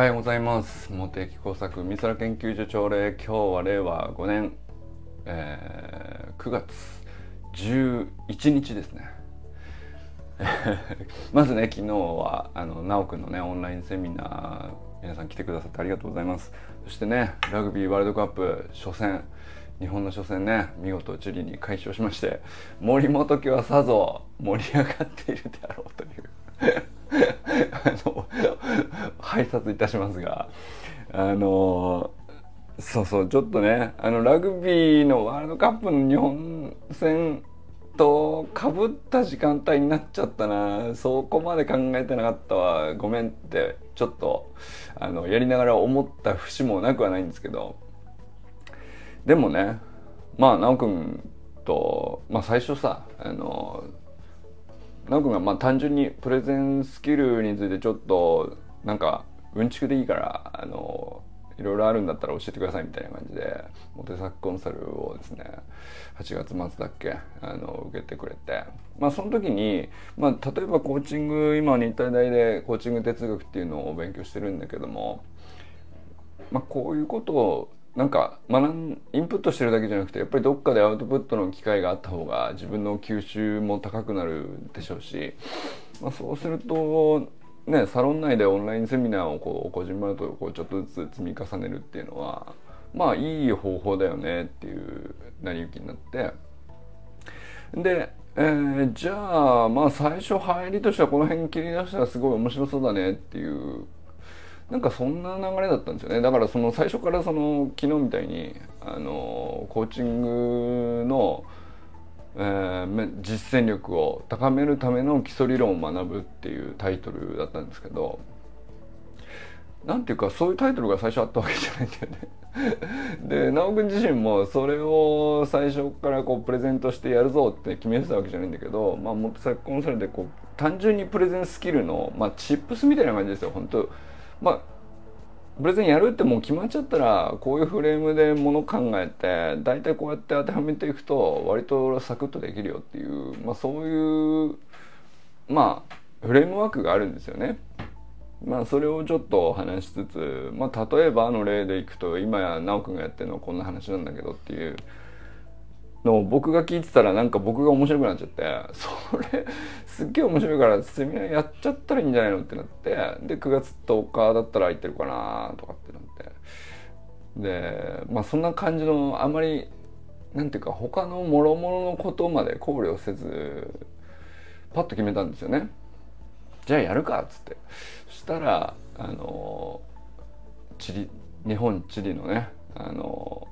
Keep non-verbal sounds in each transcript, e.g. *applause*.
はようございます。茂木工作美空研究所朝礼今日は令和5年、えー、9月11日ですね。*laughs* まずね昨日はあの直くんのねオンラインセミナー皆さん来てくださってありがとうございます。そしてねラグビーワールドカップ初戦日本の初戦ね見事チリに快勝しまして森本家はさぞ盛り上がっているであろうという。あの *laughs* *laughs* 拝察いたしますがあのそうそうちょっとねあのラグビーのワールドカップの日本戦とかぶった時間帯になっちゃったな。そこまで考えてなかったわ。ごめんってちょっとあのやりながら思った節もなくはないんですけど。でもねまあ奈くんと、まあ、最初さあの奈くんがまあ単純にプレゼンスキルについてちょっとなんかうんちくでいいからあのいろいろあるんだったら教えてくださいみたいな感じでモテサクコンサルをですね8月末だっけあの受けてくれて。まあその時に、まあ、例えばコーチング今日体大でコーチング哲学っていうのを勉強してるんだけども、まあ、こういうことをなんか学んインプットしてるだけじゃなくてやっぱりどっかでアウトプットの機会があった方が自分の吸収も高くなるでしょうし、まあ、そうするとね、サロン内でオンラインセミナーをこうこじんまりとこうちょっとずつ積み重ねるっていうのはまあいい方法だよねっていう成り行きになって。で、えー、じゃあまあ最初入りとしてはこの辺切り出したらすごい面白そうだねっていうなんかそんな流れだったんですよねだからその最初からその昨日みたいにあのコーチングのえー、実践力を高めるための基礎理論を学ぶっていうタイトルだったんですけどなんていうかそういうタイトルが最初あったわけじゃないんだよね。*laughs* で直君自身もそれを最初からこうプレゼントしてやるぞって決めてたわけじゃないんだけど、まあ、もっと昨今されてこう単純にプレゼンスキルの、まあ、チップスみたいな感じですよ本当まあプレゼンやるってもう決まっちゃったらこういうフレームでもの考えて大体こうやって当てはめていくと割とサクッとできるよっていう、まあ、そういうまあフレームワークがあるんですよね。まあそれをちょっと話しつつ、まあ、例えばあの例でいくと今や直くんがやってるのはこんな話なんだけどっていうの僕が聞いてたらなんか僕が面白くなっちゃってそれすっげえ面白いからセミナーやっちゃったらいいんじゃないのってなってで9月10日だったら空いてるかなとかってなってでまあそんな感じのあまりなんていうか他の諸々のことまで考慮せずパッと決めたんですよね。じゃあやるかっつってそしたらあのチリ日本チリのねあの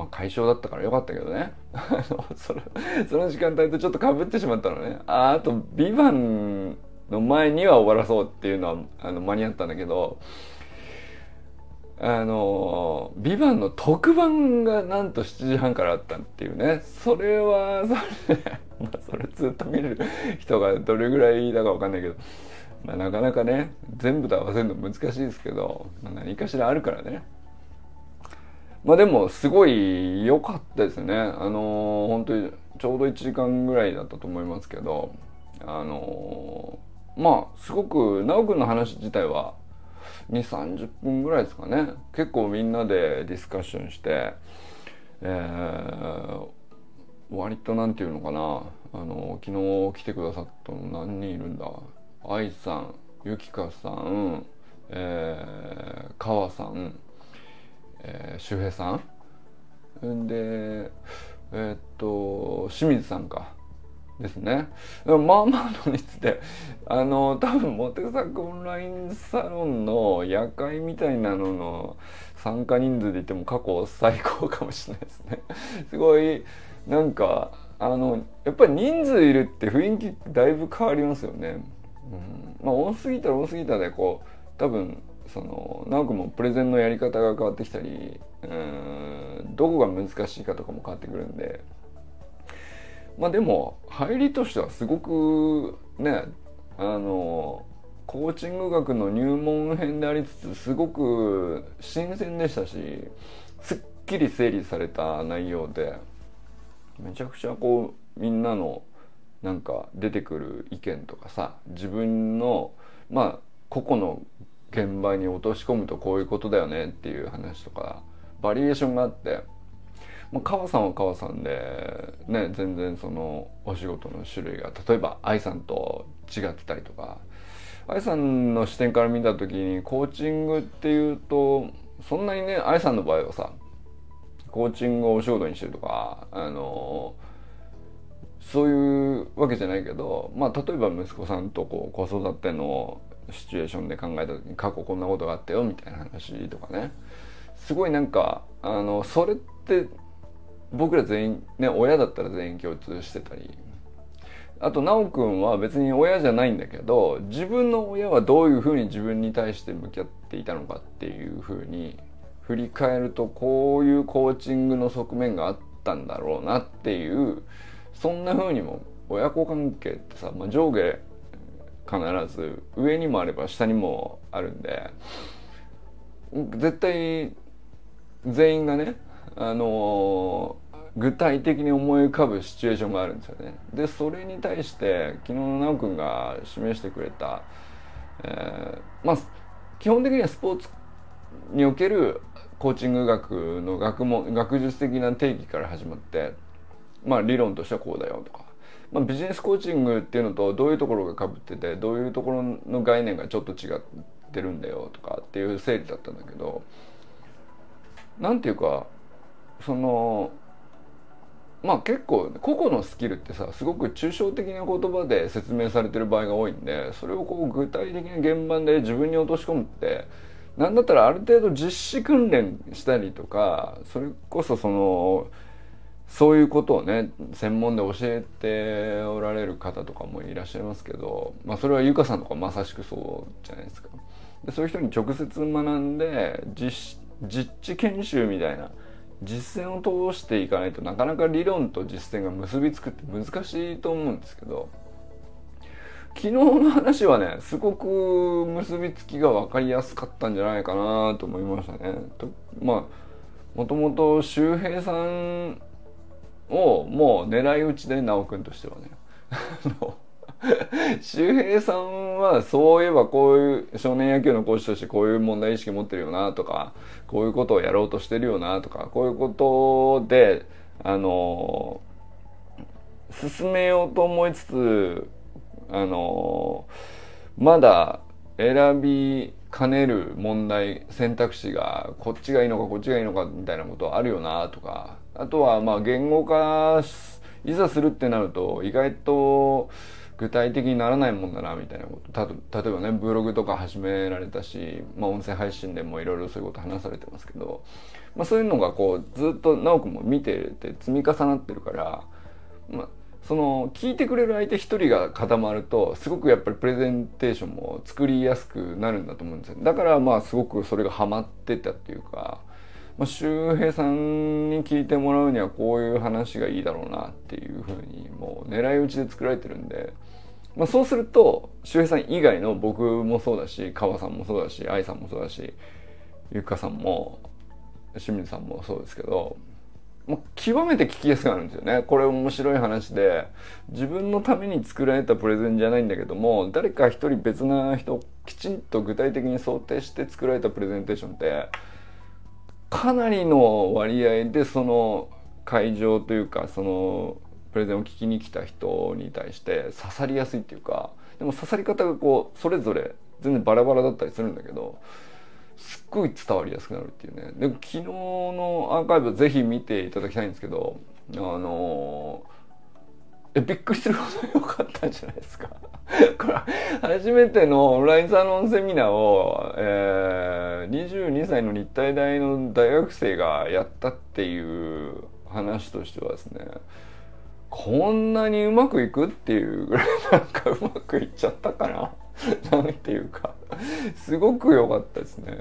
まあ、解消だったからよかったけどね。*laughs* そのその時間帯とちょっとかぶってしまったのね。ああと「ビバンの前には終わらそうっていうのはあの間に合ったんだけどあの「ビバンの特番がなんと7時半からあったっていうね。それはそれ, *laughs* まあ、それずっと見る人がどれぐらいだか分かんないけど、まあ、なかなかね全部と合わせるの難しいですけど、まあ、何かしらあるからね。まあでもすごい良かったですね。あのー、本当にちょうど1時間ぐらいだったと思いますけどあのー、まあすごく奈くんの話自体は2 3 0分ぐらいですかね。結構みんなでディスカッションして、えー、割と何て言うのかな。あの昨日来てくださったの何人いるんだ。愛さんゆきかさん、えー、川さんえー、周平さん。でえー、っと清水さんかですね。まあまあの率であの多分モテ作オンラインサロンの夜会みたいなのの参加人数で言っても過去最高かもしれないですね。*laughs* すごいなんかあのやっぱり人数いるって雰囲気だいぶ変わりますよね、うん、まあ多すぎたら多すぎたでこう多分その直くもプレゼンのやり方が変わってきたりうんどこが難しいかとかも変わってくるんで。まあでも入りとしてはすごくねあのコーチング学の入門編でありつつすごく新鮮でしたしすっきり整理された内容でめちゃくちゃこうみんなのなんか出てくる意見とかさ自分のまあ個々の現場に落とし込むとこういうことだよねっていう話とかバリエーションがあって、まあ、川さんは川さんでね全然そのお仕事の種類が例えば愛さんと違ってたりとか愛さんの視点から見た時にコーチングっていうとそんなにね愛さんの場合はさコーチングをお仕事にしてるとかあのそういうわけじゃないけどまあ例えば息子さんとこう子育てのシチュエーションで考えた時に過去こんなことがあったよみたいな話とかね。すごいなんかあのそれって僕ら全員ね親だったら全員共通してたり。あと修くんは別に親じゃないんだけど自分の親はどういうふうに自分に対して向き合っていたのかっていうふうに振り返るとこういうコーチングの側面があったんだろうなっていうそんなふうにも親子関係ってさ、まあ、上下必ず上にもあれば下にもあるんで絶対全員がねあの具体的に思い浮かぶシチュエーションがあるんですよね。でそれに対して昨日の奈くんが示してくれた、えー、まあ基本的にはスポーツにおけるコーチング学の学問学術的な定義から始まってまあ理論としてはこうだよとか、まあ、ビジネスコーチングっていうのとどういうところがかぶっててどういうところの概念がちょっと違ってるんだよとかっていう整理だったんだけどなんていうかそのまあ結構個々のスキルってさすごく抽象的な言葉で説明されてる場合が多いんでそれをこう具体的な現場で自分に落とし込むってなんだったらある程度実施訓練したりとかそれこそそのそういうことをね専門で教えておられる方とかもいらっしゃいますけど、まあ、それはゆかさんとかまさしくそうじゃないですか。でそういう人に直接学んで実実地研修みたいな実践を通していかないとなかなか理論と実践が結びつくって難しいと思うんですけど昨日の話はねすごく結びつきが分かりやすかったんじゃないかなと思いましたね。とまあもともと周平さんをもう狙い撃ちで直くんとしてはね。周平さんはそういえばこういう少年野球のコーチとしてこういう問題意識持ってるよなとかこういうことをやろうとしてるよなとかこういうことであの進めようと思いつつあのまだ選びかねる問題選択肢がこっちがいいのかこっちがいいのかみたいなことあるよなとか。あとはまあ言語化いざするってなると意外と具体的にならないもんだなみたいなこと例えばねブログとか始められたし、まあ、音声配信でもいろいろそういうこと話されてますけど、まあ、そういうのがこうずっと直くも見てて積み重なってるから、まあ、その聞いてくれる相手一人が固まるとすごくやっぱりプレゼンテーションも作りやすくなるんだと思うんですよだからまあすごくそれがハマってたっていうか、まあ、周平さんに聞いてもらうにはこういう話がいいだろうなっていうふうにもう狙い撃ちで作られてるんで。まあ、そうすると周平さん以外の僕もそうだし川さんもそうだし愛さんもそうだしゆかさんも清水さんもそうですけどもう極めて聞きやすくなるんですよね。これ面白い話で。自分のために作られたプレゼンじゃないんだけども誰か一人別な人をきちんと具体的に想定して作られたプレゼンテーションってかなりの割合でその会場というかそのプレゼンを聞きに来た人に対して刺さりやすいっていうかでも刺さり方がこうそれぞれ全然バラバラだったりするんだけどすっごい伝わりやすくなるっていうね。で昨日のアーカイブぜひ見ていただきたいんですけどあのえびっくりするほど良かったんじゃないですか。*laughs* これ初めてのオンラインサロンセミナーを、えー、22歳の日体大の大学生がやったっていう話としてはですねこんなにうまくいくっていうぐらいなんかうまくいっちゃったかな。*laughs* なんていうか。*laughs* すごく良かったですね。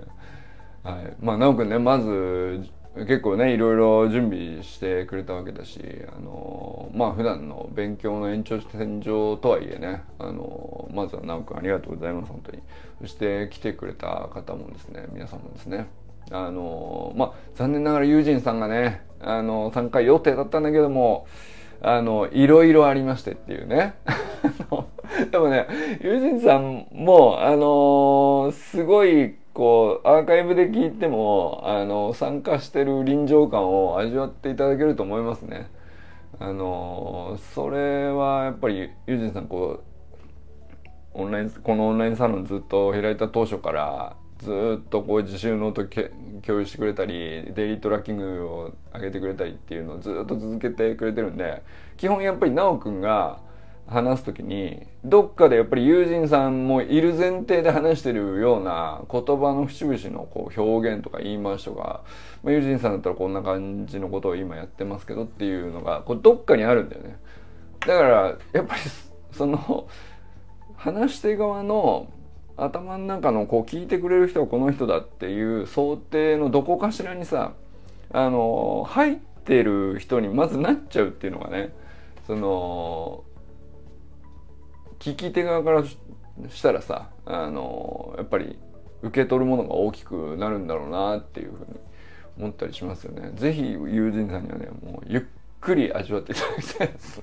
はい、まあ直くんねまず結構ねいろいろ準備してくれたわけだしあのまあ普段の勉強の延長線上とはいえねあのまずは直くんありがとうございます本当に。そして来てくれた方もですね皆さんもですね。あのまあ残念ながら友人さんがねあの参加予定だったんだけどもあのいろいろありましてっていうね *laughs* でもね友人さんもあのー、すごいこうアーカイブで聞いてもあの参加してる臨場感を味わっていただけると思いますね。あのそれはやっぱりユージンさんこうオンラインこのオンラインサロンずっと開いた当初からずっとこう自習ノート共有してくれたりデイリートラッキングを上げてくれたりっていうのをずっと続けてくれてるんで基本やっぱり奈くんが話す時にどっかでやっぱり友人さんもいる前提で話してるような言葉の節々のこう表現とか言い回しとか、まあ、友人さんだったらこんな感じのことを今やってますけどっていうのがこうどっかにあるんだよね。だからやっぱりその話し手側の頭の中のこう聞いてくれる人はこの人だっていう想定のどこかしらにさあの入ってる人にまずなっちゃうっていうのがねその聞き手側からしたらさあのやっぱり受け取るものが大きくなるんだろうなっていうふうに思ったりしますよね。ぜひ友人さんにはねもうゆっくり味わっていただきたいです。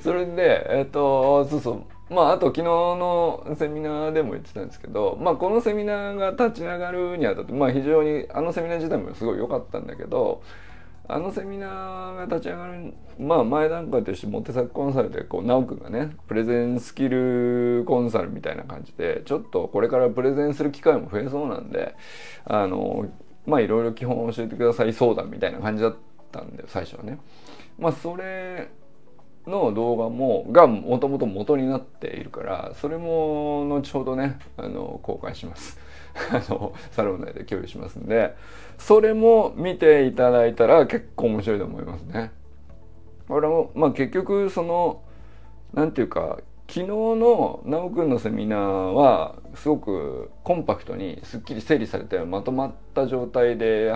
*laughs* それでえっ、とそうそうまああと昨日のセミナーでも言ってたんですけどまあこのセミナーが立ち上がるにあたってまあ非常にあのセミナー自体もすごい良かったんだけどあのセミナーが立ち上がるまあ前段階としてモテ作コンサルでこう直くんがねプレゼンスキルコンサルみたいな感じでちょっとこれからプレゼンする機会も増えそうなんであのまあいろいろ基本を教えてください相談みたいな感じだったんで最初はね。まあそれの動画もがもともと元になっているからそれも後ほどねあの公開します。*laughs* あのサロン内で共有しますんでそれも見ていただいたら結構面白いと思いますね。俺もまあ結局そのなんていうか昨日の修くんのセミナーはすごくコンパクトにすっきり整理されてまとまった状態で、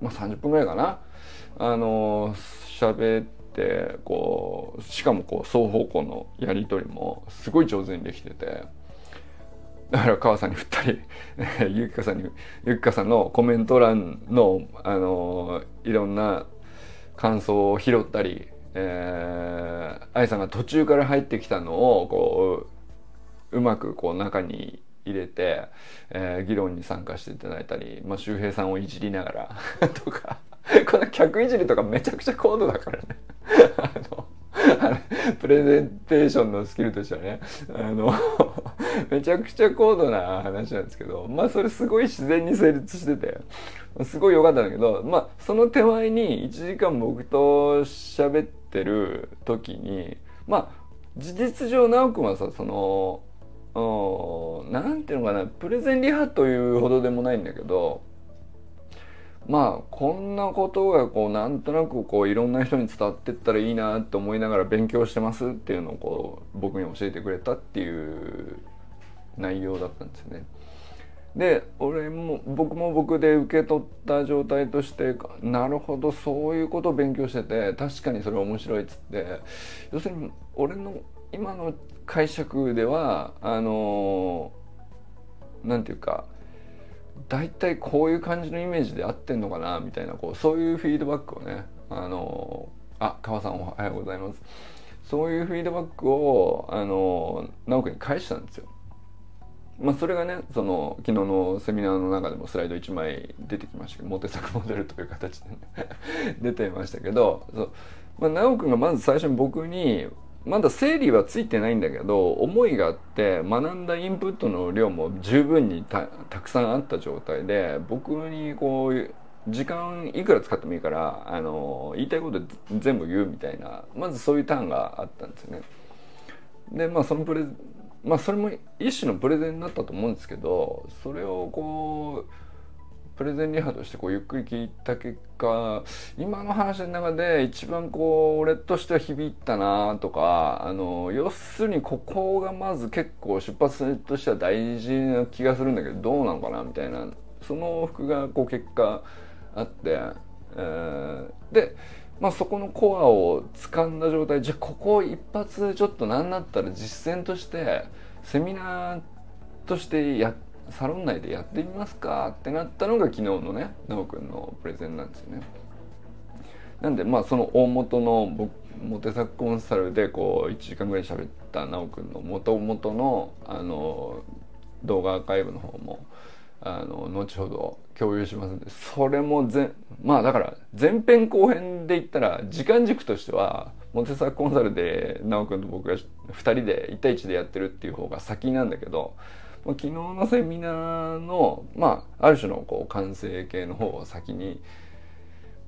まあ、30分ぐらいかなあの喋ってこうしかもこう双方向のやり取りもすごい上手にできてて。だから川さんに振ったりゆきかさんにゆきかさんのコメント欄のあのいろんな感想を拾ったり、えー、愛さんが途中から入ってきたのをこううまくこう中に入れて、えー、議論に参加していただいたり、まあ、周平さんをいじりながら *laughs* とか *laughs* この客いじりとかめちゃくちゃ高度だからね。*laughs* あのプレゼンテーションのスキルとしてはね。あの *laughs* めちゃくちゃ高度な話なんですけどまあそれすごい自然に成立しててすごい良かったんだけどまあその手前に1時間僕と喋ってる時にまあ事実上直くんはさその何ていうのかなプレゼンリハというほどでもないんだけどまあこんなことがこうなんとなくこういろんな人に伝わってったらいいなって思いながら勉強してますっていうのをこう僕に教えてくれたっていう内容だったんですよね。で俺も僕も僕で受け取った状態としてなるほどそういうことを勉強してて確かにそれ面白いっつって要するに俺の今の解釈ではあの何て言うか大体こういう感じのイメージで合ってんのかなみたいなこうそういうフィードバックをねあのあ川さんおはようございますそういうフィードバックをあの直樹に返したんですよ。まあ、それがねその昨日のセミナーの中でもスライド1枚出てきましたけどモテ作モデルという形でね *laughs* 出てましたけどそう、まあ、直くんがまず最初に僕にまだ整理はついてないんだけど思いがあって学んだインプットの量も十分にたくさんあった状態で僕にこう時間いくら使ってもいいからあの言いたいこと全部言うみたいなまずそういうターンがあったんですよね。でまあそのプレまあそれも一種のプレゼンになったと思うんですけどそれをこうプレゼンリハとしてこうゆっくり聞いた結果今の話の中で一番こう俺としては響いたなとかあの要するにここがまず結構出発としては大事な気がするんだけどどうなのかなみたいなその服がこう結果あって、えー、で、まあ、そこのコアを掴んだ状態じゃあここ一発ちょっと何だったら実践としてセミナーとしてやってサロン内でやってみますかってなったのが昨日のね奈くんのプレゼンなんですよね。なんでまあその大元のモテサコンサルでこう1時間ぐらい喋った奈くんの元々のあの動画アーカイブの方もあの後ほど共有しますんでそれもぜまあだから前編後編で言ったら時間軸としてはモテサコンサルで奈くんと僕が2人で1対1でやってるっていう方が先なんだけど昨日のセミナーのまあある種のこう完成形の方を先に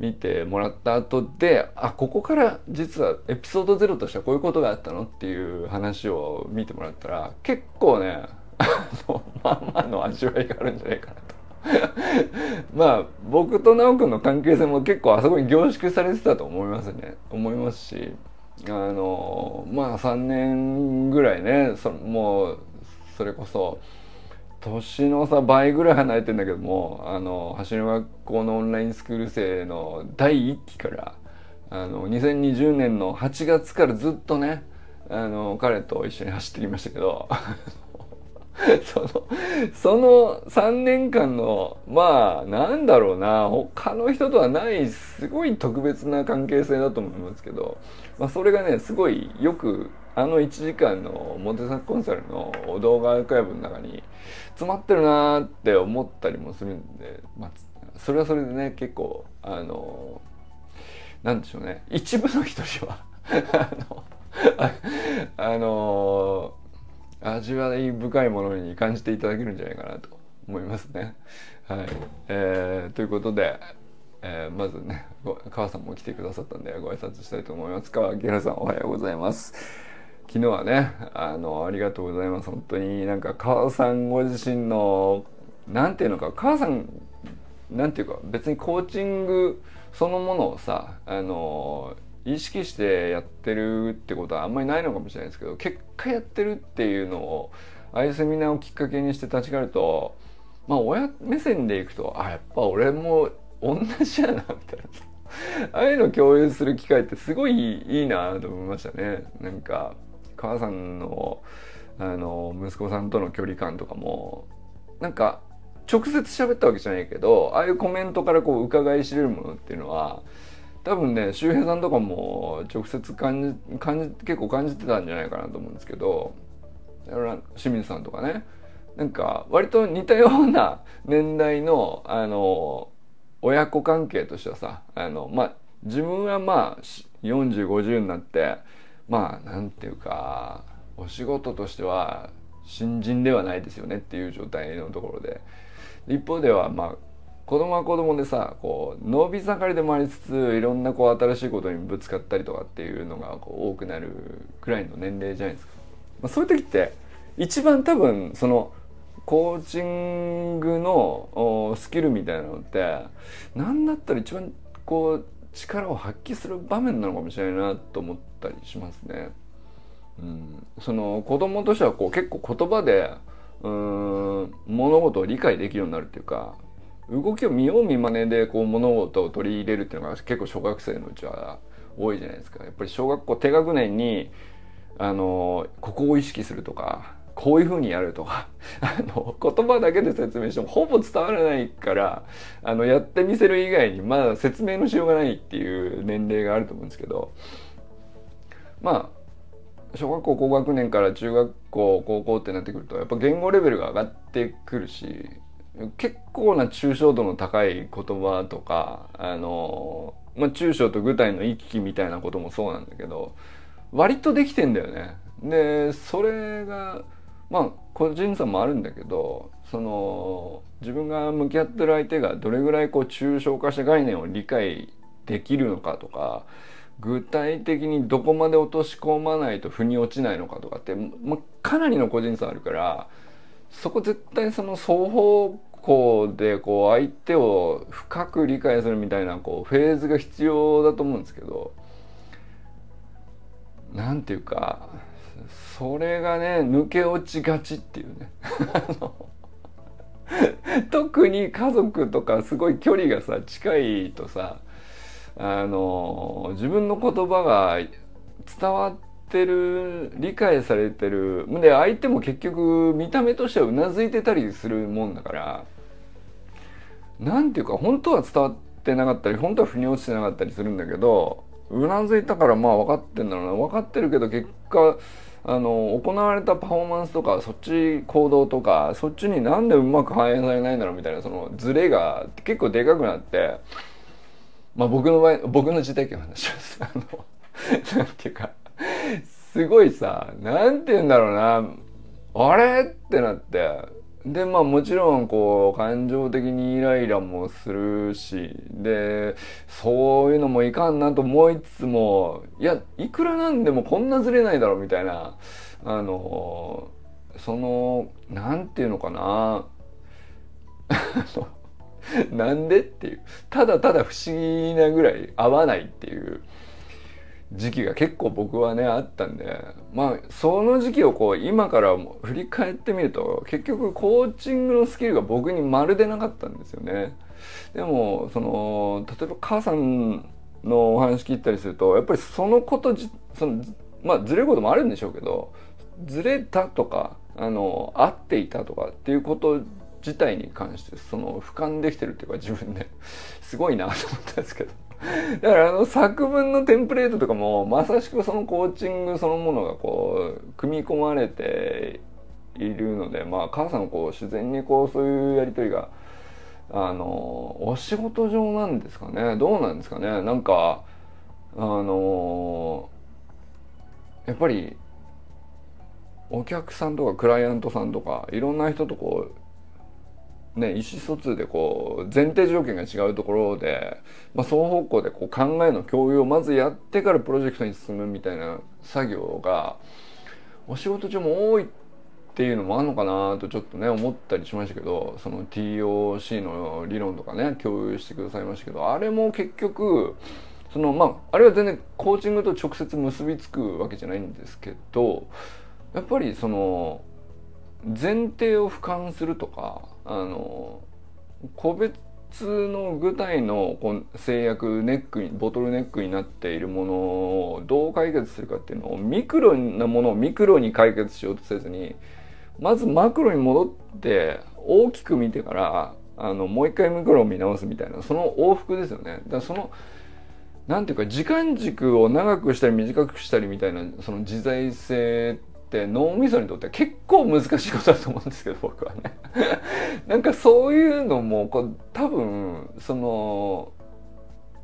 見てもらった後であここから実はエピソード0としてはこういうことがあったのっていう話を見てもらったら結構ねあのまあまあの味わいがあるんじゃないかなと。*laughs* まあ僕と直くんの関係性も結構あそこに凝縮されてたと思いますね思いますしあのまあ3年ぐらいねそもうそれこそ年の差倍ぐらい離れてんだけどもあの走り学校のオンラインスクール生の第1期からあの2020年の8月からずっとねあの彼と一緒に走ってきましたけど *laughs* そのその3年間のまあなんだろうな他の人とはないすごい特別な関係性だと思いますけど、まあ、それがねすごいよくあの1時間のモテサコンサルの動画アーカイブの中に詰まってるなーって思ったりもするんで、まあ、それはそれでね結構あのなんでしょうね一部の人にはあのあの味わい深いものに感じていただけるんじゃないかなと思いますね。はい、えー、ということで、えー、まずね川さんも来てくださったんでご挨拶したいと思います。川木原さんおはようございます。昨日はねあのありがとうございます。本当になんか川さんご自身のなんていうのか川さんなんていうか別にコーチングそのものをさあの意識してやってるってことはあんまりないのかもしれないですけど結果やってるっていうのをああいうセミナーをきっかけにして立ち返るとまあ親目線でいくとあやっぱ俺も同じやなみたいな。ああいうの共有する機会ってすごいいいなと思いましたね。なんか母さんのあの息子さんとの距離感とかもなんか直接喋ったわけじゃないけどああいうコメントからこう伺い知れるものっていうのは多分ね周平さんとかも直接感じ感じ結構感じてたんじゃないかなと思うんですけど清水さんとかね。なんか割と似たような年代のあの親子関係としてはさあのまあ自分はまあ4050になってまあなんていうかお仕事としては新人ではないですよねっていう状態のところで一方ではまあ子供は子供でさこう伸び盛りでもありつついろんなこう新しいことにぶつかったりとかっていうのがこう多くなるくらいの年齢じゃないですか。まあ、そういう時って一番多分そのコーチングのスキルみたいなのって何だったら一番こう力を発揮する場面なのかもしれないなと思ったりしますね。うん、その子供としてはこう結構言葉でうん物事を理解できるようになるっていうか動きを見よう見まねでこう物事を取り入れるっていうのが結構小学生のうちは多いじゃないですか。やっぱり小学校低学年にあのここを意識するとかこういうふうにやるとか *laughs* あの言葉だけで説明してもほぼ伝わらないからあのやってみせる以外にまだ説明のしようがないっていう年齢があると思うんですけどまあ小学校高学年から中学校高校ってなってくるとやっぱ言語レベルが上がってくるし結構な抽象度の高い言葉とかあの、まあ、抽象と具体の行き来みたいなこともそうなんだけど割とできてんだよね。でそれがまあ個人差もあるんだけどその自分が向き合ってる相手がどれぐらいこう抽象化した概念を理解できるのかとか具体的にどこまで落とし込まないと腑に落ちないのかとかって、まあ、かなりの個人差あるからそこ絶対その双方向でこう相手を深く理解するみたいなこうフェーズが必要だと思うんですけどなんていうかそれがね抜け落ちがちっていうね。*laughs* 特に家族とかすごい距離がさ近いとさあの自分の言葉が伝わってる理解されてるで相手も結局見た目としてはうなずいてたりするもんだからなんていうか本当は伝わってなかったり本当は腑に落ちてなかったりするんだけどうなずいたからまあ分かってんだろうな。分かってるけど結果あの行われたパフォーマンスとかそっち行動とかそっちになんでうまく反映されないんだろうみたいなそのズレが結構でかくなってまあ僕の場合僕の自体験の話します。あのなんていうかすごいさなんて言うんだろうなあれ？ってなってでまあもちろんこう感情的にイライラもするしでそういうのもいかんなと思いつつもいやいくらなんでもこんなずれないだろうみたいなあのそのなんていうのかな。なんでっていう。ただただ不思議なぐらい合わないっていう。時期が結構僕はねあったんでまあその時期をこう今から振り返ってみると結局コーチングのスキルが僕にまるでなかったんですよね。でもその例えば母さんのお話聞いたりするとやっぱりそのことじそのまあずれることもあるんでしょうけどずれたとかあの合っていたとかっていうこと自体に関してその俯瞰できてるっていうか自分ですごいなと思ったんですけどだからあの作文のテンプレートとかもまさしくそのコーチングそのものがこう組み込まれているのでまあ母さんこう自然にこうそういうやり取りがあのお仕事上なんですかね。どうなんですかね。なんかあのやっぱりお客さんとかクライアントさんとかいろんな人とこうね、意思疎通でこう前提条件が違うところで、まあ、双方向でこう考えの共有をまずやってからプロジェクトに進むみたいな作業がお仕事中も多いっていうのもあるのかなとちょっとね思ったりしましたけどその TOC の理論とかね共有してくださいましたけどあれも結局そのまああれは全然コーチングと直接結びつくわけじゃないんですけどやっぱりその前提を俯瞰するとかあの個別の具体の制約ネックにボトルネックになっているものをどう解決するかっていうのをミクロなものをミクロに解決しようとせずにまずマクロに戻って大きく見てからあのもう一回ミクロを見直すみたいなその往復ですよね。だそのなんていうか時間軸を長くしたり短くしたりみたいなその自在性って脳みそにとって結構難しいことだと思うんですけど *laughs* 僕はね。なんかそういうのもこう多分その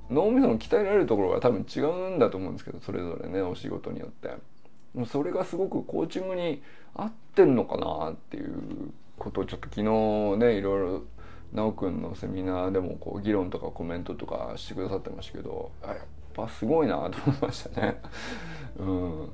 脳みその鍛えられるところが多分違うんだと思うんですけどそれぞれねお仕事によって。それがすごくコーチングに合ってんのかなっていうことをちょっと昨日ねいろいろ奈くんのセミナーでもこう議論とかコメントとかしてくださってましたけどやっぱすごいなと思いましたね。うん。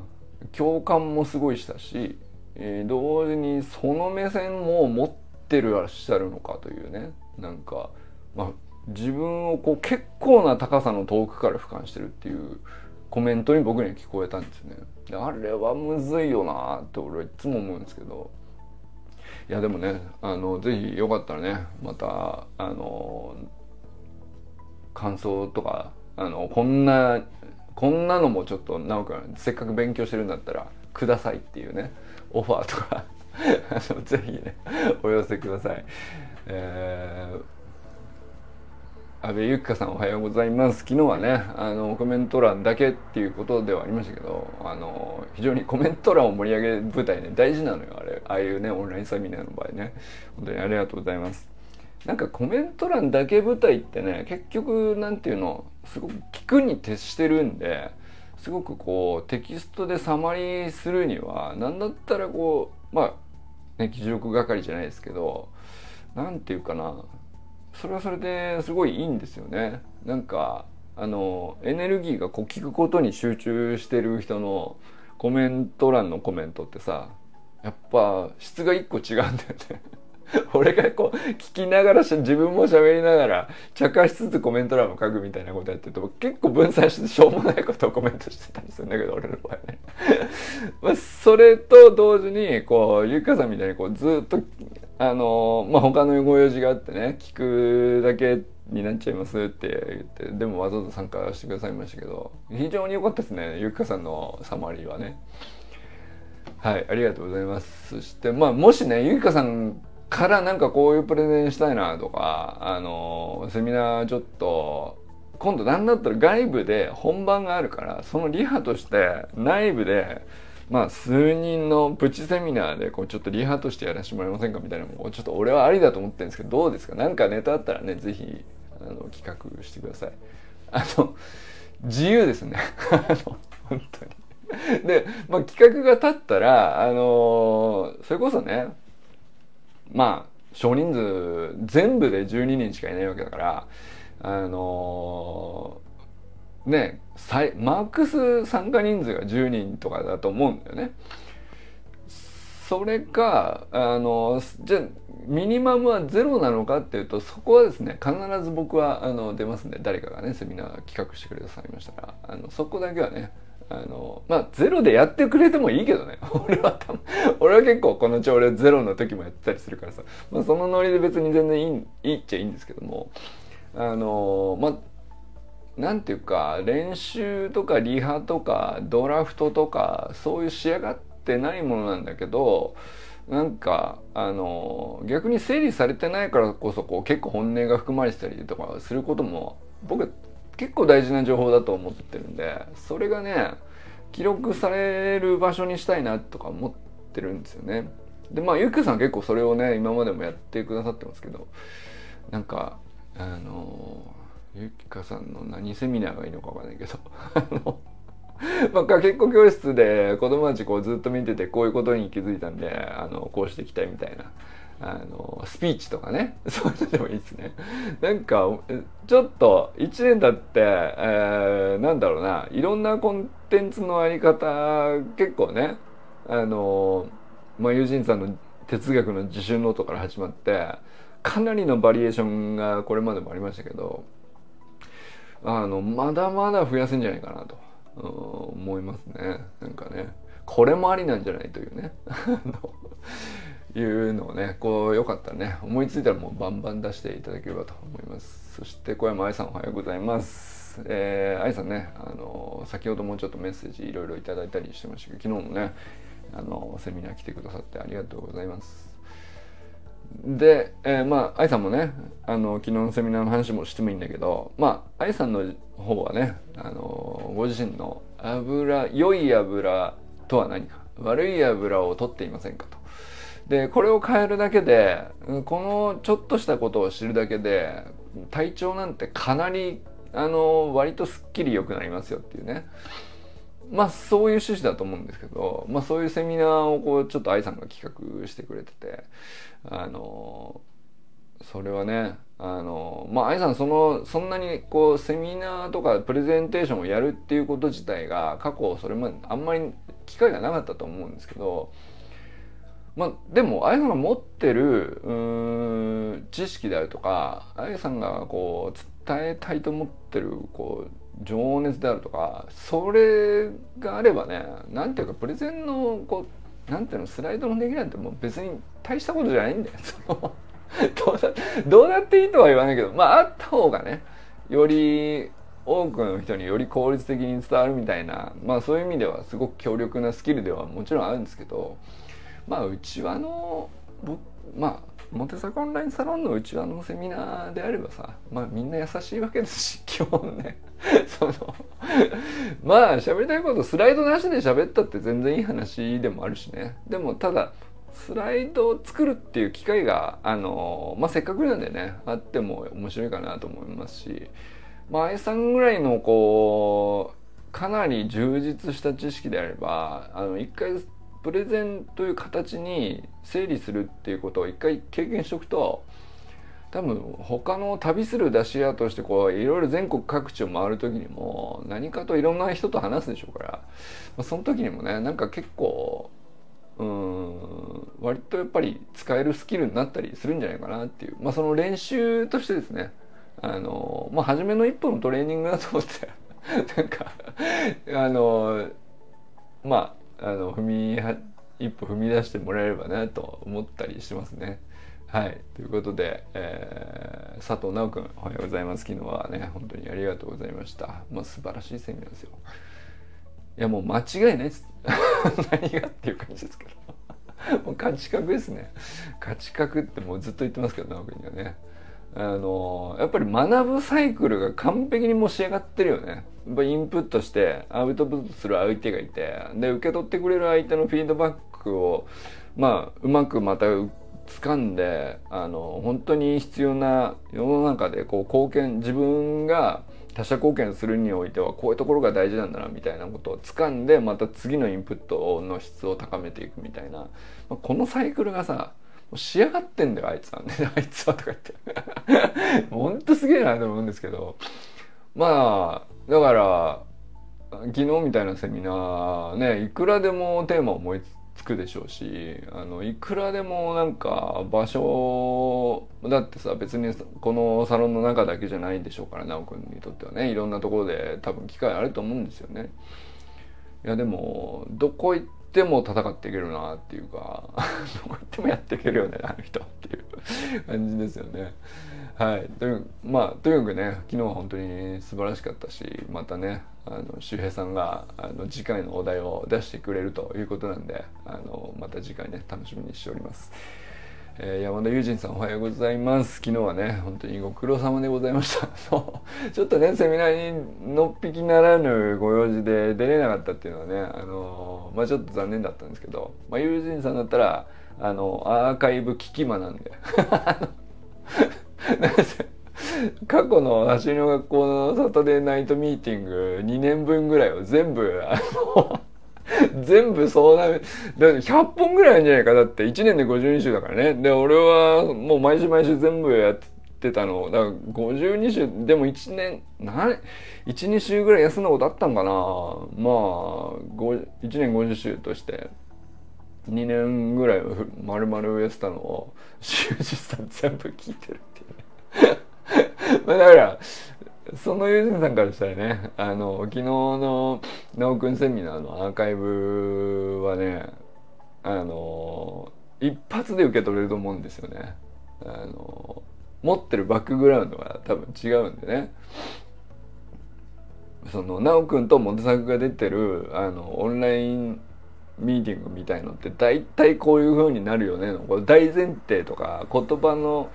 共感もすごいしたし、えー、同時にその目線も持ってるらっしゃるのかというねなんか、まあ、自分をこう結構な高さの遠くから俯瞰してるっていうコメントに僕には聞こえたんですね。あれはむずいよなって俺はいつも思うんですけどいやでもねあのぜひよかったらねまたあの感想とかあのこんなこんなのもちょっと直くんせっかく勉強してるんだったらくださいっていうねオファーとかあの *laughs* ぜひねお寄せください。えー、安倍ゆきかさんおはようございます。昨日はねあのコメント欄だけっていうことではありましたけどあの非常にコメント欄を盛り上げる舞台ね大事なのよあれああいうねオンラインセミナーの場合ね。本当にありがとうございます。なんかコメント欄だけ舞台ってね結局なんていうのすごく聞くに徹してるんですごくこうテキストでサマリーするには何だったらこうまあね記事力係じゃないですけど何て言うかなそれはそれですごいいいんですよね。なんかあのエネルギーがこう聞くことに集中してる人のコメント欄のコメントってさやっぱ質が一個違うんだよね *laughs* 俺がこう聞きながら自分も喋りながら茶化しつつコメント欄も書くみたいなことやってると結構分散してしょうもないことをコメントしてたりするんだけど俺の場合ね。*laughs* まあそれと同時にこうゆかさんみたいにこうずっとあのまあ他のご用事があってね聞くだけになっちゃいますって言ってでもわざわざ参加してくださいましたけど非常に良かったですねゆかさんのサマリーはね。はいありがとうございます。そしてまあもしねゆかさんからなんかこういうプレゼンしたいなとかあのセミナーちょっと今度何だったら外部で本番があるからそのリハとして内部でまあ数人のプチセミナーでこうちょっとリハとしてやらせてもらえませんかみたいなのもちょっと俺はありだと思ってるんですけどどうですか？何かネタあったらね是非あの企画してください。あの自由ですね。*laughs* あの本当に。で、まあ、企画が立ったらあのそれこそねまあ少人数全部で12人しかいないわけだからあのー、ねマックス参加人数が10人とかだと思うんだよね。それかあのじゃあミニマムはゼロなのかっていうとそこはですね必ず僕はあの出ますんで誰かがねセミナー企画してくださいましたらあのそこだけはねあのまあゼロでやってくれてもいいけどね。*laughs* 俺はた俺は結構この朝礼ゼロの時もやってたりするからさ、まあ、そのノリで別に全然いいいいっちゃいいんですけども。あのまあなんていうか練習とかリハとかドラフトとかそういう仕上がってないものなんだけどなんかあの逆に整理されてないからこそこう結構本音が含まれてたりとかすることも僕結構大事な情報だと思ってるんでそれがね記録される場所にしたいなとか思ってるんですよね。でまあゆきさん結構それをね今までもやってくださってますけどなんかあのゆきかさんの何セミナーがいいのかわかんないけどあのまあ、結構教室で子供たちこうずっと見ててこういうことに気づいたんであのこうしていきたいみたいなあのスピーチとかね。*laughs* そういうのでもいいですね。なんかちょっと1年経って、えー、なんだろうな。いろんなコンテンツのあり方結構ねあの、まあ、友人さんの哲学の自習ノートから始まってかなりのバリエーションがこれまでもありましたけどあのまだまだ増やせんじゃないかなと思いますね。なんかね。これもありなんじゃないというね。*laughs* いうのをねこうよかったらね思いついたらもうバンバン出していただければと思います。そして小山愛さんおはようございます。えー、愛さんねあの先ほどもちょっとメッセージいろいろいただいたりしてましたけど昨日もねあのセミナー来てくださってありがとうございます。で、えー、まあ愛さんもねあの昨日のセミナーの話もしてもいいんだけどまあ愛さんの方はねあのご自身の油良い油とは何か悪い油を取っていませんかと。でこれを変えるだけでこのちょっとしたことを知るだけで体調なんてかなりあの割とすっきり良くなりますよっていうね。まあそういう趣旨だと思うんですけど、まあ、そういうセミナーをこうちょっと愛さんが企画してくれててあのそれはねあのまあ愛さんそのそんなにこうセミナーとかプレゼンテーションをやるっていうこと自体が過去それまであんまり機会がなかったと思うんですけどまあ、でもあやさんが持ってるうん知識であるとかあやさんがこう伝えたいと思ってるこう情熱であるとかそれがあればねなんていうかプレゼンのこうなんていうのスライドの出来なんてもう別に大したことじゃないんだよ。*laughs* どうだどうなっていいとは言わないけどまああった方がねより多くの人により効率的に伝わるみたいなまあそういう意味ではすごく強力なスキルではもちろんあるんですけどまあうちわのまあモテサコオンラインサロンのうちわのセミナーであればさまあみんな優しいわけですし *laughs* 基本ね。*laughs* そのまあ喋りたいことスライドなしで喋ったって全然いい話でもあるしね。でもただスライドを作るっていう機会があのまあせっかくなんでねあっても面白いかなと思いますしまあ愛さんぐらいのこうかなり充実した知識であればあの一回プレゼンという形に整理するっていうことを一回経験しておくと多分他の旅する出し屋としてこういろいろ全国各地を回る時にも何かといろんな人と話すでしょうから、ま、その時にもねなんか結構うん割とやっぱり使えるスキルになったりするんじゃないかなっていう、まあ、その練習としてですねあのまあ初めの一歩のトレーニングだと思って *laughs* なんかあのまああの踏み一歩踏み出してもらえればなと思ったりしますね。はい。ということで、えー、佐藤直君、おはようございます。昨日はね、本当にありがとうございました。まあ、素晴らしいセミナーですよ。いや、もう間違いないです。*laughs* 何がっていう感じですけど。*laughs* もう価値格ですね価値格ってもうずっと言ってますけど直君にはねあのやっぱり学ぶサイクルが完璧にもう仕上がってるよね。やっぱインプットしてアウトプットする相手がいてで受け取ってくれる相手のフィードバックをまあうまくまた掴んであの本当に必要な世の中でこう貢献自分が他者貢献するにおいてはこういうところが大事なんだなみたいなことを掴んでまた次のインプットの質を高めていくみたいな。まこのサイクルがさう仕上がってんだよあいつはね。*laughs* あいつはとか言って。*laughs* ほんとすげえなと思うんですけど。まあだから昨日みたいなセミナーねいくらでもテーマ思いつくでしょうしあのいくらでもなんか場所だってさ別にこのサロンの中だけじゃないんでしょうから奈くんにとってはねいろんなところで多分機会あると思うんですよね。いやでもどこ行っても戦っていけるなっていうか *laughs* どこ行ってもやっていけるよねあの人っていう感じですよね。はい、というまあとにかくね昨日は本当に素晴らしかったしまたねあの周平さんがあの次回のお題を出してくれるということなんであのまた次回ね楽しみにしております。えー、山田友人さんおはようございます。昨日はね、本当にご苦労様でございました。*laughs* ちょっとね、セミナーにのっぴきならぬご用事で出れなかったっていうのはね、あのー、まあちょっと残念だったんですけど、まあ友人さんだったら、あの、アーカイブ聞き間なんで。*laughs* 過去の走りの学校のサタデーナイトミーティング2年分ぐらいを全部、あの *laughs* 全部そうなる。だ100本ぐらいあるんじゃないか。だって1年で52週だからね。で、俺はもう毎週毎週全部やってたの。だから52週、でも1年、な、1、2週ぐらい休んだことあったんかな。まあ、1年50週として。2年ぐらい丸々やってたのを、*laughs* 修二さん全部聞いてるっていうね。*laughs* まあだから、その友人さんからしたらねあの昨日の直くんセミナーのアーカイブはねあの一発で受け取れると思うんですよね。あの持ってるバックグラウンドが多分違うんでね。その直くんとモテ作が出てるあのオンラインミーティングみたいのって大体こういう風になるよねのこれ大前提とか言葉の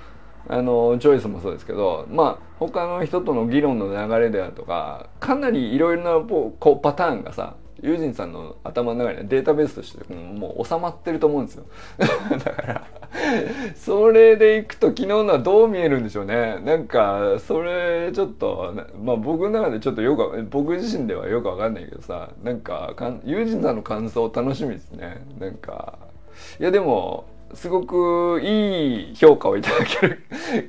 あのチョイスもそうですけどまあ他の人との議論の流れであるとかかなりいろいろなこうパターンがさユージンさんの頭の中にはデータベースとしてもう収まってると思うんですよ。*laughs* だからそれでいくと昨日のはどう見えるんでしょうね。なんかそれちょっとまあ僕の中でちょっとよく僕自身ではよくわかんないけどさなんかユージンさんの感想楽しみですね。なんかいやでもすごくいい評価をいただける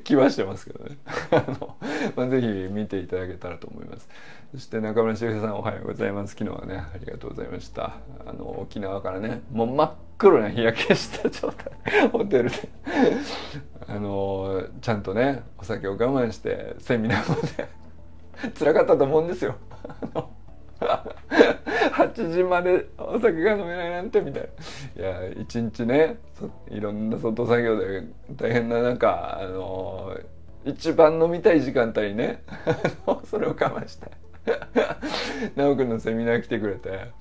気はしてますけどね。*laughs* あの、まあ、ぜひ見ていただけたらと思います。そして中村修平さんおはようございます。昨日はねありがとうございました。あの沖縄からねもう真っ黒な日焼けした状態。ホテルで。*laughs* あのちゃんとねお酒を我慢してセミナーまで。辛かったと思うんですよ。*laughs* 8時までお酒が飲めないなんてみたいな。いや一日ねいろんな外作業で大変な中あの一番飲みたい時間帯にね *laughs* それを我慢して *laughs* 直くんのセミナー来てくれて。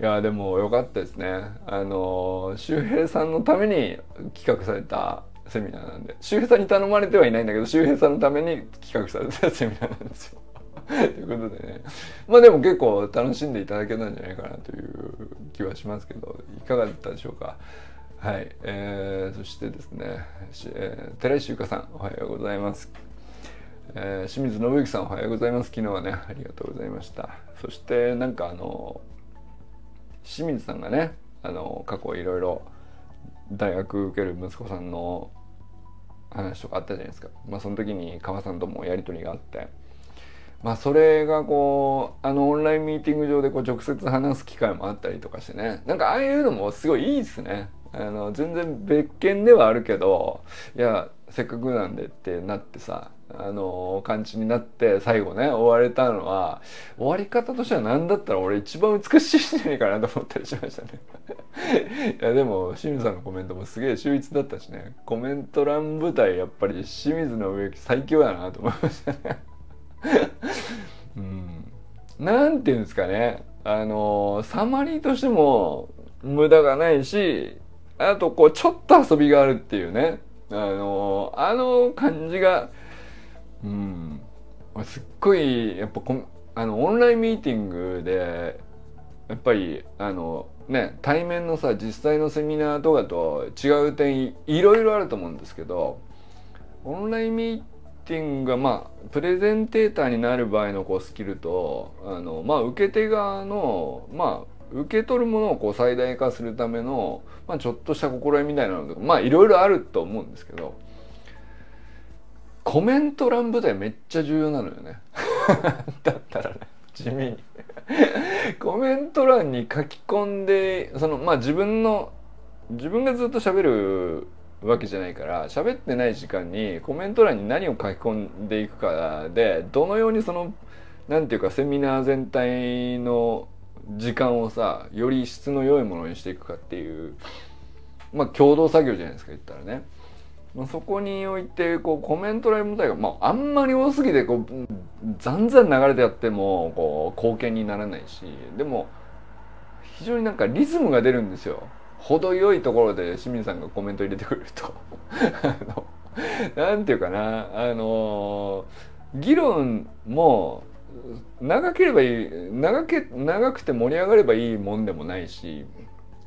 いやでもよかったですね。あの周平さんのために企画されたセミナーなんで。周平さんに頼まれてはいないんだけど周平さんのために企画されたセミナーなんですよ。ということでね。まあでも結構楽しんでいただけたんじゃないかなという気はしますけどいかがだったでしょうか？はい、えー、そしてですね、えー、寺石ゆかさんおはようございます、えー、清水信之さんおはようございます。昨日はねありがとうございました。そしてなんかあの清水さんがねあの過去いろいろ大学受ける息子さんの話とかあったじゃないですか、まあ、その時に川さんともやり取りがあって。まあそれがこうあのオンラインミーティング上でこう直接話す機会もあったりとかしてね。なんかああいうのもすごいいいですね。あの全然別件ではあるけどいやせっかくなんでってなってさあの感じになって最後ね終われたのは終わり方としては何だったら俺一番美しいんじゃないかなと思ったりしましたね。*laughs* いやでも清水さんのコメントもすげえ秀逸だったしね。コメント欄舞台やっぱり清水の植木最強だなと思いましたね。うん、なんていうんですかね。あのサマリーとしても無駄がないしあとこうちょっと遊びがあるっていうね。あのあの感じがうん。すっごいやっぱこあのオンラインミーティングでやっぱりあのね対面のさ実際のセミナーとかと違う点いろいろあると思うんですけどオンラインミーティングがまあプレゼンテーターになる場合のこうスキルとあのまあ受け手側のまあ受け取るものをこう最大化するための、まあ、ちょっとした心得みたいなのとかまあいろいろあると思うんですけどコメント欄部隊めっちゃ重要なのよね。*laughs* だったらね地味に。コメント欄に書き込んでそのまあ自分の自分がずっと喋るわけじゃないから喋ってない時間にコメント欄に何を書き込んでいくかでどのようにそのなんていうかセミナー全体の時間をさより質の良いものにしていくかっていうまあ共同作業じゃないですか言ったらね。まあ、そこにおいてこうコメント欄問題が、まあ、あんまり多すぎてこうざんざん流れてやってもこう貢献にならないしでも非常になんかリズムが出るんですよ。程よいところで清水さんがコメント入れてくれると。*laughs* なんていうかな。あの議論も長ければいい長け長くて盛り上がればいいもんでもないし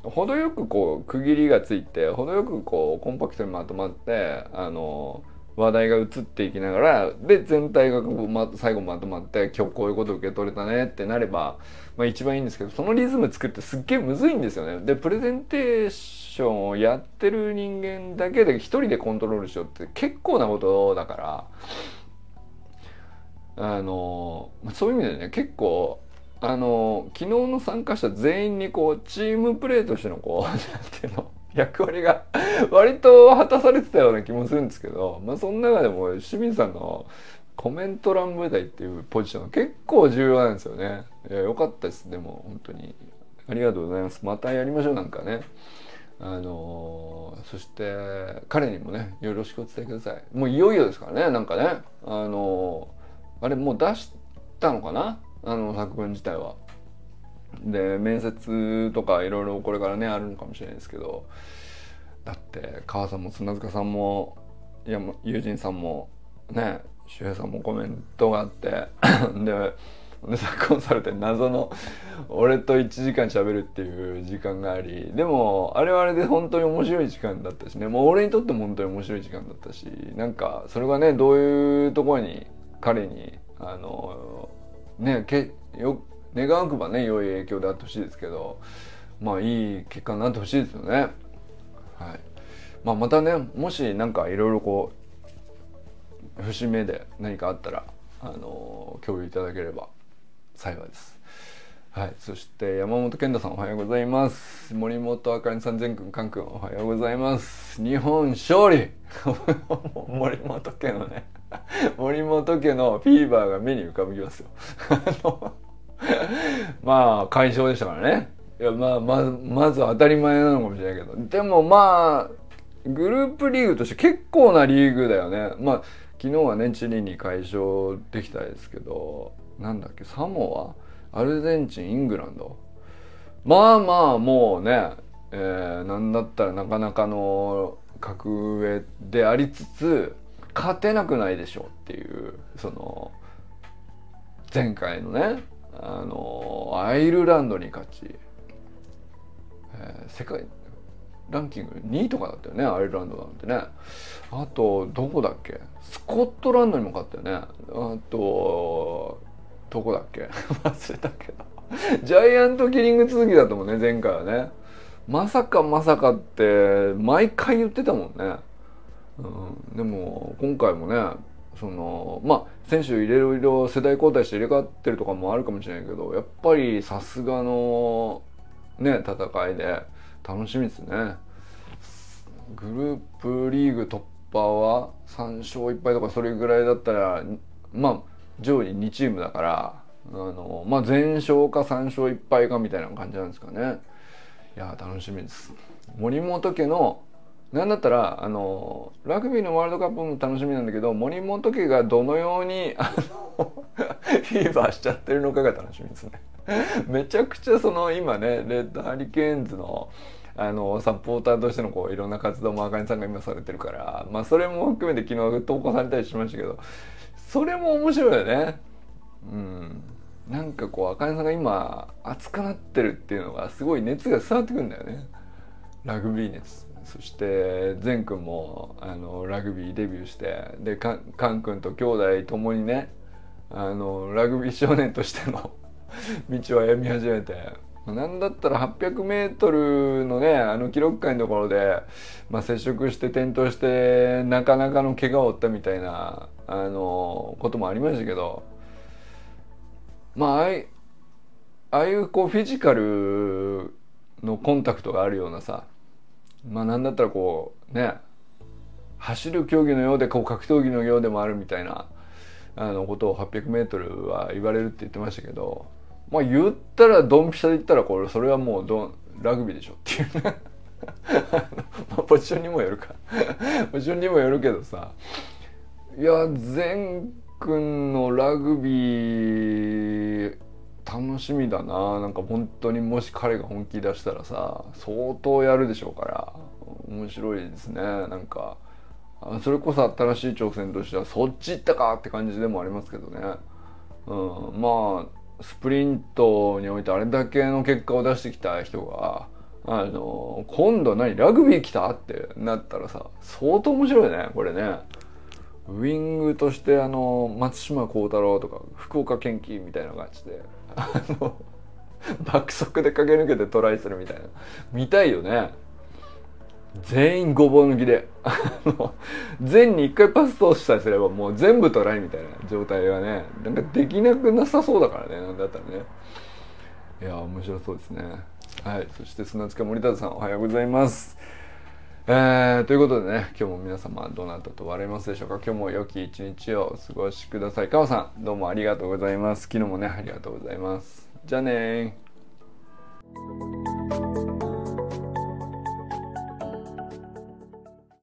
程よくこう区切りがついて程よくこうコンパクトにまとまってあの話題が移っていきながらで全体がま最後まとまって今日こういうこと受け取れたねってなれば、まあ、一番いいんですけどそのリズム作ってすっげえむずいんですよね。でプレゼンテーションをやってる人間だけで一人でコントロールしようって結構なことだからあのそういう意味でね結構あの昨日の参加者全員にこうチームプレーとしてのこう *laughs* なんていうの役割が割と果たされてたような気もするんですけど、まあ、その中でも清水さんのコメント欄舞台っていうポジション結構重要なんですよね。いやよかったですでも本当にありがとうございます。またやりましょうなんかね。あのー、そして彼にもねよろしくお伝えください。もういよいよですからねなんかねあのー、あれもう出したのかな？あの作文自体は。で面接とかいろいろこれからねあるのかもしれないですけどだって母さんも砂塚さんもいや友人さんもね周平さんもコメントがあって *laughs* ででさコンサルて謎の俺と1時間しゃべるっていう時間がありでもあれはあれで本当に面白い時間だったしねもう俺にとっても本当に面白い時間だったしなんかそれがねどういうところに彼にあのねけよ願わくばね良い影響であってほしいですけどまあいい結果になってほしいですよね。はいまあ、またねもし何かいろいろこう節目で何かあったらあの共有いただければ幸いです。はい、そして山本健太さんおはようございます。森本あかりさん全くんかんくんおはようございます。日本勝利。*laughs* 森本家のね森本家のフィーバーが目に浮かびますよ。*laughs* まあ快勝でしたからね。いやまあままず当たり前なのかもしれないけど。でもまあグループリーグとして結構なリーグだよね。まあ昨日はねチリに快勝できたですけどなんだっけサモア？アルゼンチンイングランド？まあまあもうね、えー、なんだったらなかなかの格上でありつつ勝てなくないでしょうっていうその前回のねあのアイルランドに勝ち、えー、世界ランキング2位とかだったよねアイルランドなんてね。あとどこだっけ？スコットランドにも勝ったよね。あとどこだっけ？*laughs* 忘れたけど。ジャイアントキリング続きだったもんね前回はね。まさかまさかって毎回言ってたもんね、うん、でも今回もねそのまあ選手いろいろ世代交代して入れ替わってるとかもあるかもしれないけどやっぱりさすがのね戦いで楽しみですね。グループリーグ突破は3勝1敗とかそれぐらいだったらまあ上位2チームだからあのまあ全勝か3勝1敗かみたいな感じなんですかね。いや楽しみです。森本家のなんだったらあのラグビーのワールドカップも楽しみなんだけど森本家がどのようにあのフィーバーしちゃってるのかが楽しみですね。めちゃくちゃその今ねレッドハリケーンズのあのサポーターとしてのこういろんな活動もあかねさんが今されてるからまあそれも含めて昨日投稿されたりしましたけどそれも面白いよね。うん。なんかこうあかねさんが今熱くなってるっていうのがすごい熱が伝わってくるんだよね。ラグビー熱。そして善くんもあのラグビーデビューしてでかかんくんと兄弟ともにねあのラグビー少年としての *laughs* 道を歩み始めてなんだったら 800m のねあの記録会のところで、まあ、接触して転倒してなかなかの怪我を負ったみたいなあのこともありましたけどまああいああいうこうフィジカルのコンタクトがあるようなさまあなんだったらこうね走る競技のようでこう格闘技のようでもあるみたいなあのことを 800m は言われるって言ってましたけどまあ言ったらドンピシャで言ったらこれそれはもうドラグビーでしょっていう。*laughs* まあポジションにもよるか。ポジションにもよるけどさ。いや善くんのラグビー楽しみだな。なんか本当にもし彼が本気出したらさ相当やるでしょうから。面白いですね。なんかそれこそ新しい挑戦としてはそっち行ったかって感じでもありますけどね、うん、まあスプリントにおいてあれだけの結果を出してきた人があの今度何ラグビー来た？ってなったらさ相当面白いねこれね。ウイングとしてあの松島幸太郎とか福岡堅樹みたいな感じであの爆速で駆け抜けてトライするみたいな。見たいよね。全員ごぼう抜きで全に一回パス通したりすればもう全部トライみたいな状態がねなんかできなくなさそうだからねなんだったらね。いや面白そうですね。はいそして砂塚森田さんおはようございます。えー、ということでね今日も皆様どなたと笑いますでしょうか？今日も良き一日をお過ごしください。川さんどうもありがとうございます。昨日もねありがとうございます。じゃあね